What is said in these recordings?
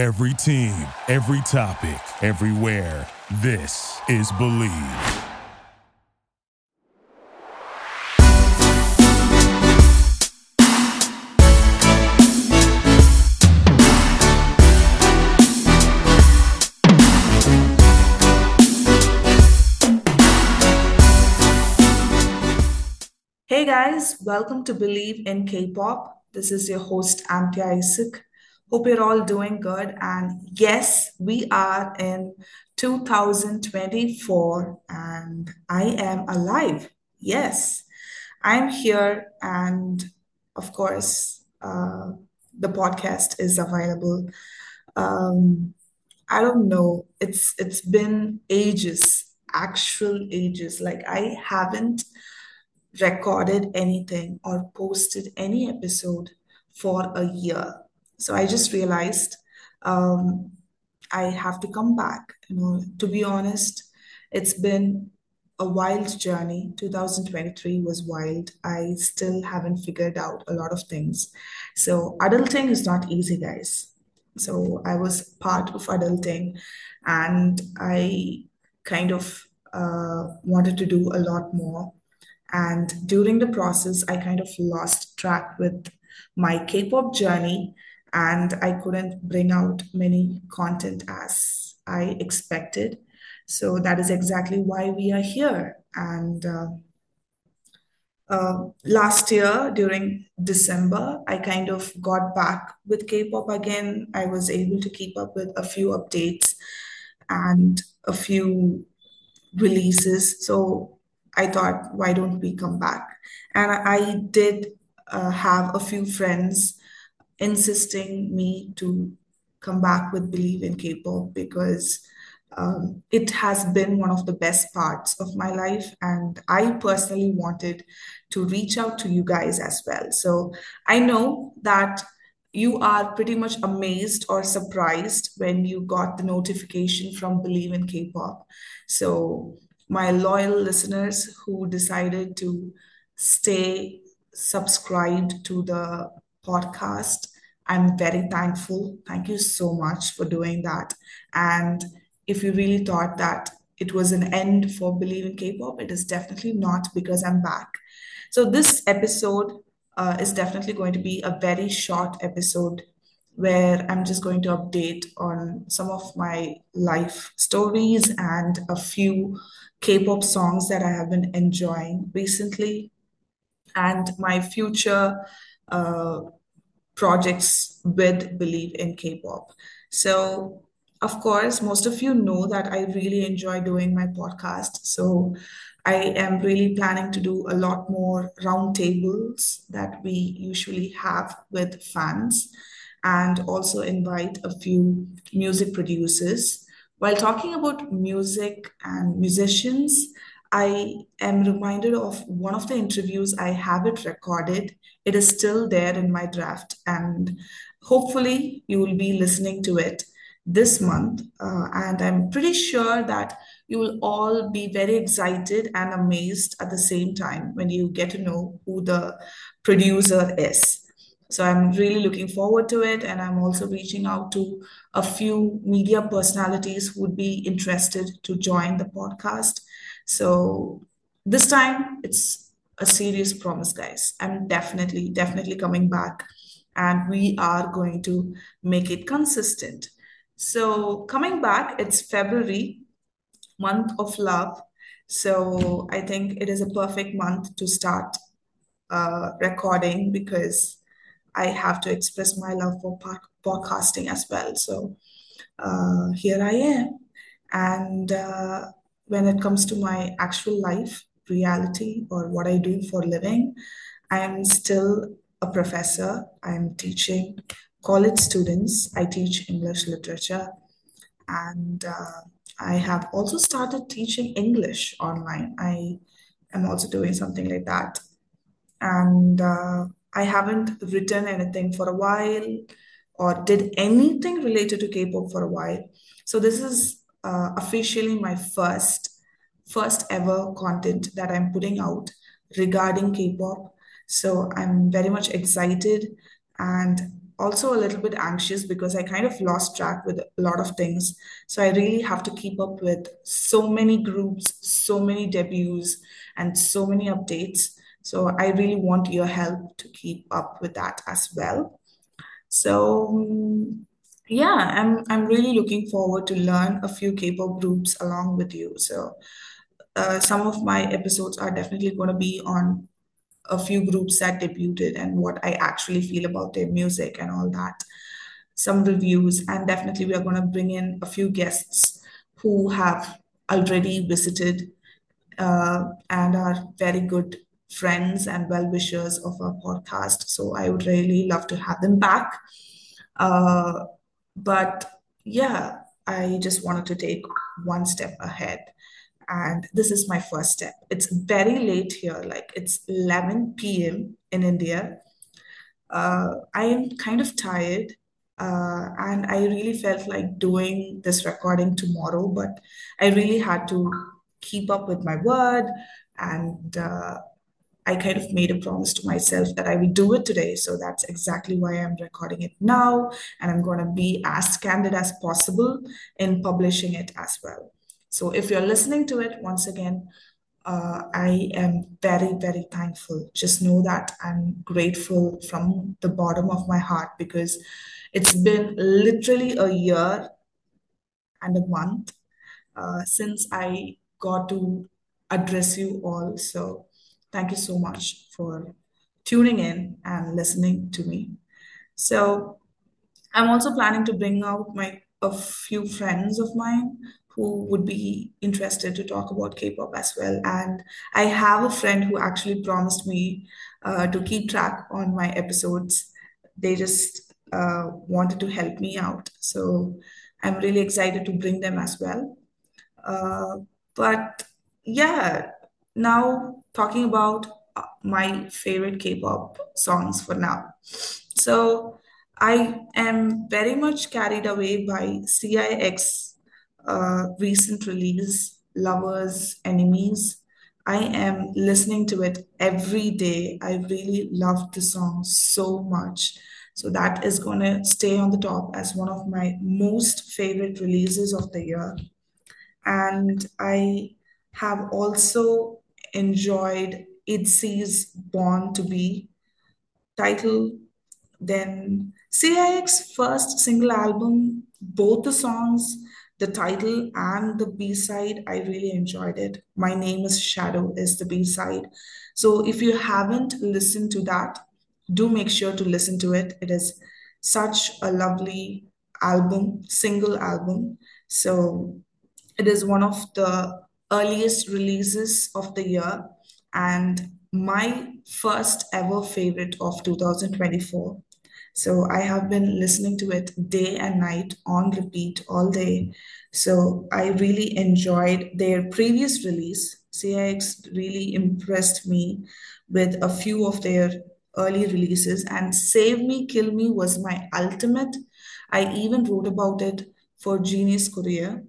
Every team, every topic, everywhere. This is Bleav. Hey guys, welcome to Bleav in K-pop. This is your host Anthea Isaac. Hope you're all doing good. And yes, we are in 2024 and I am alive. Yes, I'm here. And of course, uh, the podcast is available. Um, I don't know. It's it's been ages, actual ages. Like I haven't recorded anything or posted any episode for a year. So I just realized um, I have to come back. You know, to be honest, it's been a wild journey. 2023 was wild. I still haven't figured out a lot of things. So adulting is not easy, guys. So I was part of adulting and I kind of uh, wanted to do a lot more. And during the process, I kind of lost track with my K-pop journey, and I couldn't bring out many content as I expected. So that is exactly why we are here. And uh, uh, last year during December, I kind of got back with K-pop again. I was able to keep up with a few updates and a few releases. So I thought, why don't we come back? And I did uh, have a few friends insisting me to come back with Bleav in K-pop because um, it has been one of the best parts of my life. And I personally wanted to reach out to you guys as well. So I know that you are pretty much amazed or surprised when you got the notification from Bleav in K-pop. So my loyal listeners who decided to stay subscribed to the podcast. I'm very thankful. Thank you so much for doing that. And if you really thought that it was an end for Bleav in K-pop, it is definitely not because I'm back. So this episode uh, is definitely going to be a very short episode where I'm just going to update on some of my life stories and a few K-pop songs that I have been enjoying recently and my future uh, projects with Bleav in K-pop. So, of course, most of you know that I really enjoy doing my podcast. So, I am really planning to do a lot more roundtables that we usually have with fans and also invite a few music producers. While talking about music and musicians, I am reminded of one of the interviews. I have it recorded. It is still there in my draft, and hopefully, you will be listening to it this month. Uh, and I'm pretty sure that you will all be very excited and amazed at the same time when you get to know who the producer is. So I'm really looking forward to it. And I'm also reaching out to a few media personalities who would be interested to join the podcast. So this time it's a serious promise, guys. I'm definitely, definitely coming back and we are going to make it consistent. So coming back, it's February, month of love. So I think it is a perfect month to start uh, recording because I have to express my love for podcasting as well. So uh, here I am. And uh, when it comes to my actual life, reality, or what I do for living, I am still a professor. I'm teaching college students. I teach English literature. And uh, I have also started teaching English online. I am also doing something like that. And uh, I haven't written anything for a while or did anything related to K-pop for a while. So this is uh, officially my first first ever content that I'm putting out regarding K-pop. So I'm very much excited and also a little bit anxious because I kind of lost track with a lot of things. So I really have to keep up with so many groups, so many debuts, and so many updates. So I really want your help to keep up with that as well. So mm, yeah, I'm I'm really looking forward to learn a few K-pop groups along with you. So uh, some of my episodes are definitely going to be on a few groups that debuted and what I actually feel about their music and all that. Some reviews, and definitely we are going to bring in a few guests who have already visited uh, and are very good friends and well wishers of our podcast. So I would really love to have them back. Uh, but yeah, I just wanted to take one step ahead and this is my first step. It's very late here, like it's 11 p.m. in India. Uh, I am kind of tired, uh, and I really felt like doing this recording tomorrow, but I really had to keep up with my word, and uh, I kind of made a promise to myself that I would do it today. So that's exactly why I'm recording it now, and I'm going to be as candid as possible in publishing it as well. So if you're listening to it, once again, uh, I am very, very thankful. Just know that I'm grateful from the bottom of my heart because it's been literally a year and a month uh, since I got to address you all. So thank you so much for tuning in and listening to me. So I'm also planning to bring out my a few friends of mine who would be interested to talk about K-pop as well. And I have a friend who actually promised me uh, to keep track on my episodes. They just uh, wanted to help me out. So I'm really excited to bring them as well. Uh, but yeah, now talking about uh, my favorite K-pop songs for now. So I am very much carried away by CIX uh, recent release, Lovers, Enemies. I am listening to it every day. I really love the song so much. So that is going to stay on the top as one of my most favorite releases of the year. And I have also enjoyed ITZY's Born to Be title. Then CIX first single album, both the songs the title and the B side, I really enjoyed it. My Name is Shadow is the B side. So if you haven't listened to that, do make sure to listen to it. It is such a lovely album, single album. So it is one of the earliest releases of the year and my first ever favorite of 2024. So I have been listening to it day and night on repeat all day. So I really enjoyed their previous release. CIX really impressed me with a few of their early releases, and Save Me, Kill Me was my ultimate. I even wrote about it for Genius Korea.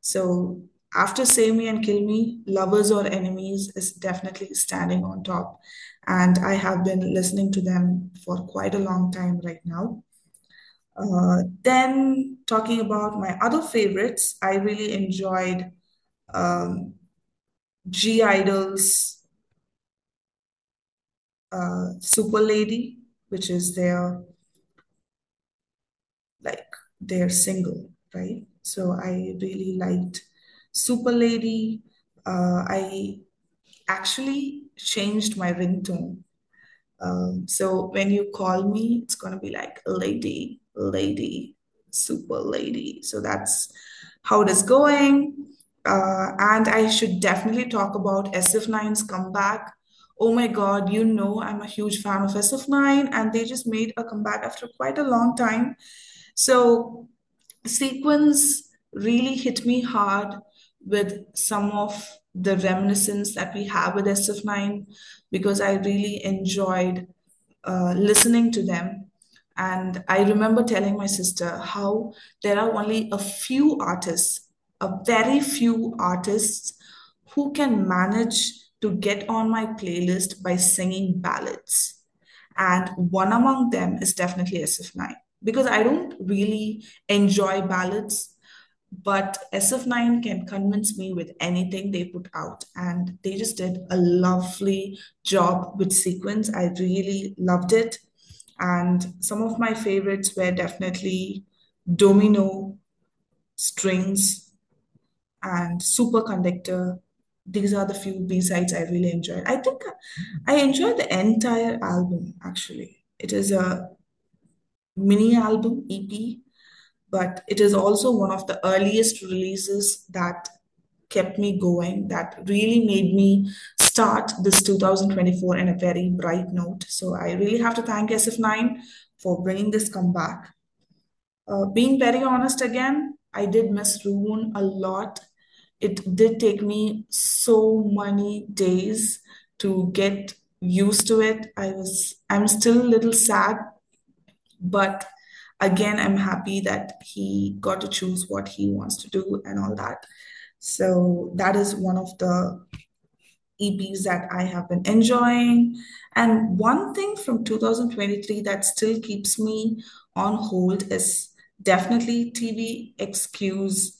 So after Save Me and Kill Me, Lovers or Enemies is definitely standing on top and I have been listening to them for quite a long time right now. Uh, then, talking about my other favorites, I really enjoyed um, (G)I-DLE's uh, Super Lady, which is their like their single, right? So I really liked Super Lady. Uh, I actually changed my ringtone. Um, so when you call me, it's gonna be like lady, lady, super lady. So that's how it is going. Uh, and I should definitely talk about SF9's comeback. Oh my God, you know I'm a huge fan of SF9, and they just made a comeback after quite a long time. So sequence really hit me hard with some of the reminiscence that we have with SF9 because I really enjoyed uh, listening to them. And I remember telling my sister how there are only a few artists, a very few artists who can manage to get on my playlist by singing ballads. And one among them is definitely SF9 because I don't really enjoy ballads, but SF9 can convince me with anything they put out. And they just did a lovely job with sequence. I really loved it. And some of my favorites were definitely Domino, Strings, and Superconductor. These are the few B-sides I really enjoyed. I think I enjoyed the entire album actually. It is a mini album, EP, but it is also one of the earliest releases that kept me going, that really made me start this 2024 in a very bright note. So I really have to thank SF9 for bringing this comeback. Uh, being very honest again, I did miss Rowoon a lot. It did take me so many days to get used to it. I was, I'm still a little sad, but again, I'm happy that he got to choose what he wants to do and all that. So that is one of the EPs that I have been enjoying. And one thing from 2023 that still keeps me on hold is definitely TVXQ's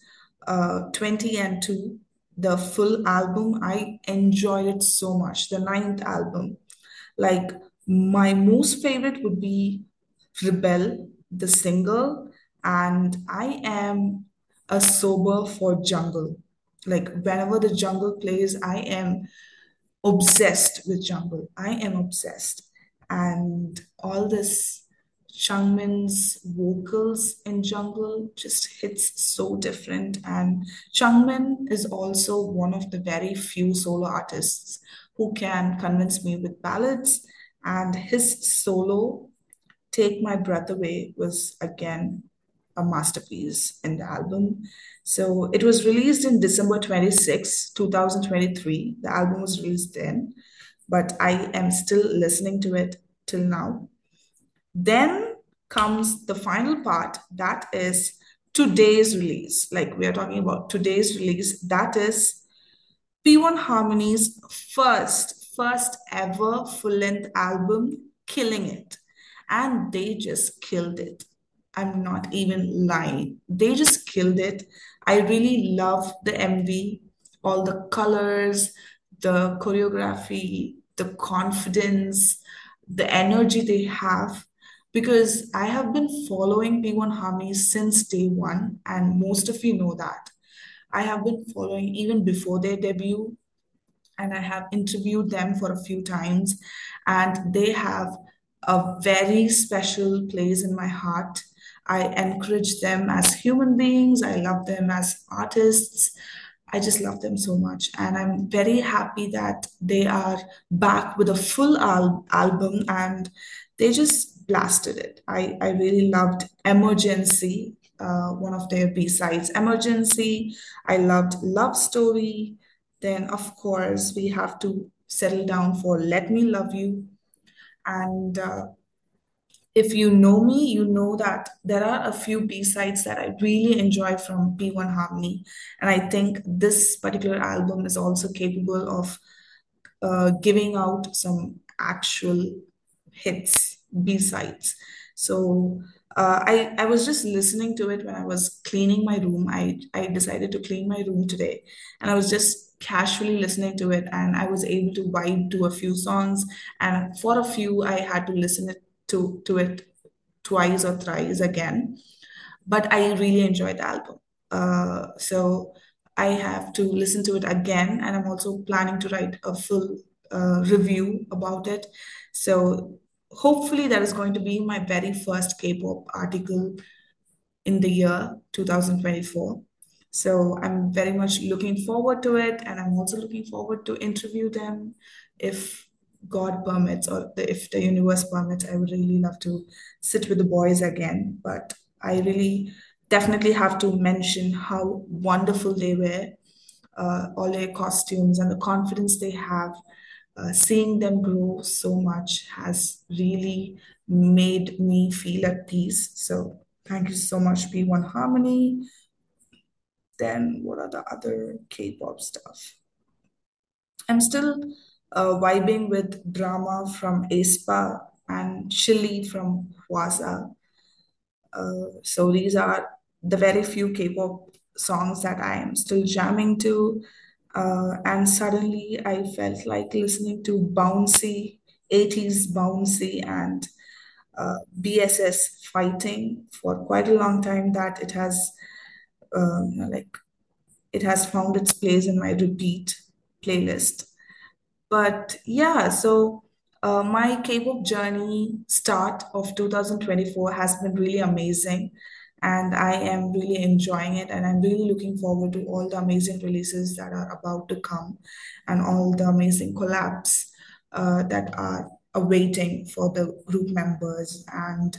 uh, 20 and 2, the full album. I enjoyed it so much, the ninth album. Like, my most favorite would be Rebel, the single, and I am a sober for jungle. Like whenever the jungle plays, I am obsessed with jungle. I am obsessed. And all this Changmin's vocals in jungle just hits so different. And Changmin is also one of the very few solo artists who can convince me with ballads. And his solo Take My Breath Away was again a masterpiece in the album. So it was released in December 26, 2023. The album was released then, but I am still listening to it till now. Then comes the final part that is today's release. Like we are talking about today's release, that is P1 Harmony's first, first ever full length album, Killing It and they just killed it. I'm not even lying. They just killed it. I really love the MV, all the colors, the choreography, the confidence, the energy they have. Because I have been following P1 Harmony since day one, and most of you know that. I have been following even before their debut, and I have interviewed them for a few times, and they have a very special place in my heart. I encourage them as human beings. I love them as artists. I just love them so much. And I'm very happy that they are back with a full al- album and they just blasted it. I, I really loved Emergency, uh, one of their B sides. Emergency. I loved Love Story. Then, of course, we have to settle down for Let Me Love You and uh, if you know me, you know that there are a few B sides that I really enjoy from P1 Harmony. And I think this particular album is also capable of uh, giving out some actual hits, B sides. So uh, I, I was just listening to it when I was cleaning my room. I, I decided to clean my room today. And I was just casually listening to it and I was able to vibe to a few songs. And for a few I had to listen it to to it twice or thrice again. But I really enjoyed the album. Uh, so I have to listen to it again and I'm also planning to write a full uh, review about it. So hopefully that is going to be my very first K-pop article in the year 2024 so I'm very much looking forward to it, and I'm also looking forward to interview them if God permits or the, if the universe permits. I would really love to sit with the boys again, but I really definitely have to mention how wonderful they were, uh, all their costumes and the confidence they have. Uh, seeing them grow so much has really made me feel at peace. So thank you so much, P1 Harmony. Then what are the other K-pop stuff? I'm still uh, vibing with drama from aespa and Chilli from Hwasa. Uh, so these are the very few K-pop songs that I am still jamming to. Uh, and suddenly I felt like listening to bouncy, 80s bouncy and uh, BSS fighting for quite a long time that it has um, like it has found its place in my repeat playlist. But yeah, so uh, my K-pop journey start of 2024 has been really amazing, and I am really enjoying it, and I'm really looking forward to all the amazing releases that are about to come, and all the amazing collabs uh, that are awaiting for the group members and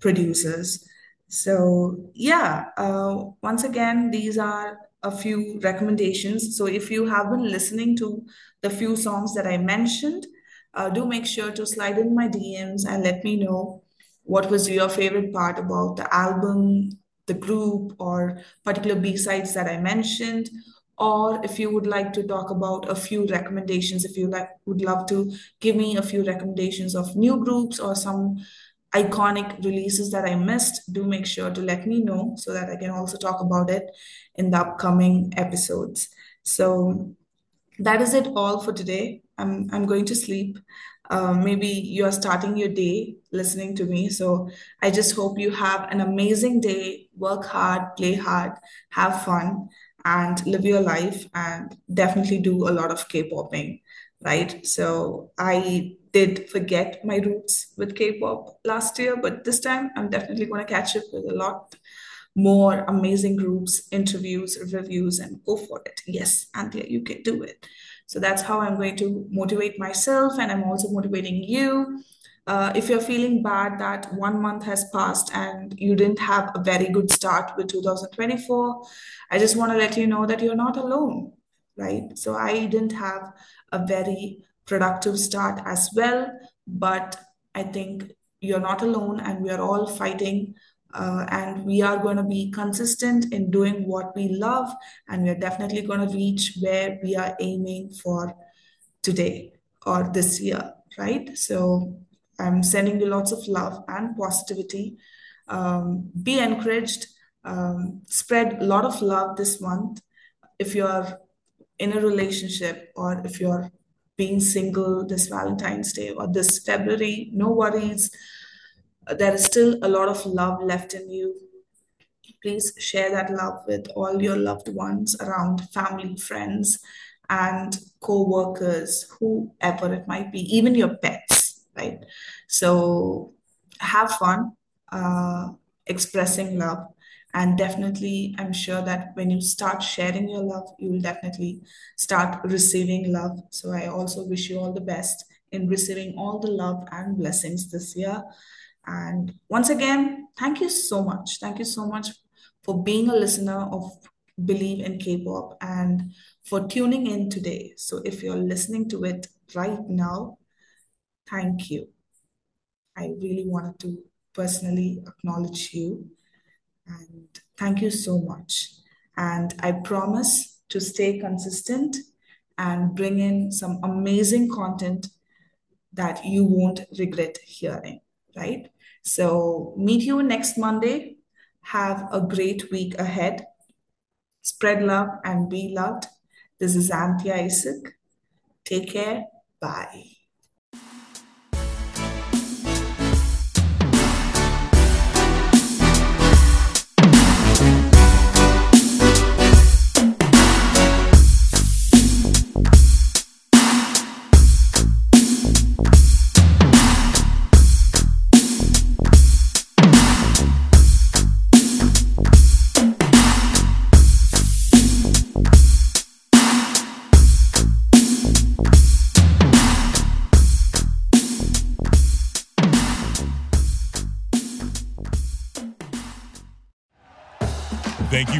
producers. So yeah, uh, once again, these are a few recommendations. So if you have been listening to the few songs that I mentioned, uh, do make sure to slide in my DMs and let me know what was your favorite part about the album, the group, or particular B-sides that I mentioned. Or if you would like to talk about a few recommendations, if you like would love to give me a few recommendations of new groups or some iconic releases that I missed, do make sure to let me know so that I can also talk about it in the upcoming episodes. So that is it all for today. I'm I'm going to sleep. Uh, maybe you are starting your day listening to me. So I just hope you have an amazing day. Work hard, play hard, have fun, and live your life. And definitely do a lot of K-popping, right? So I did forget my roots with K-pop last year, but this time I'm definitely going to catch up with a lot more amazing groups, interviews, reviews, and go for it. Yes, Anthea, you can do it. So that's how I'm going to motivate myself, and I'm also motivating you. Uh, if you're feeling bad that one month has passed and you didn't have a very good start with 2024, I just want to let you know that you're not alone, right? So I didn't have a very productive start as well, but I think you're not alone and we are all fighting uh, and we are going to be consistent in doing what we love and we're definitely going to reach where we are aiming for today or this year right? So i'm sending you lots of love and positivity. Um, be encouraged. Um, spread a lot of love this month. If you're in a relationship or if you're being single this valentine's day or this february no worries there is still a lot of love left in you. Please share that love with all your loved ones around, family, friends, and co workers, whoever it might be, even your pets, right? So have fun uh, expressing love. And definitely, I'm sure that when you start sharing your love, you will definitely start receiving love. So I also wish you all the best in receiving all the love and blessings this year. And once again, thank you so much. Thank you so much for being a listener of Bleav in K-pop and for tuning in today. So if you're listening to it right now, thank you. I really wanted to personally acknowledge you and thank you so much. And I promise to stay consistent and bring in some amazing content that you won't regret hearing, right? So, meet you next Monday. Have a great week ahead. Spread love and be loved. This is Anthea Isaac. Take care. Bye.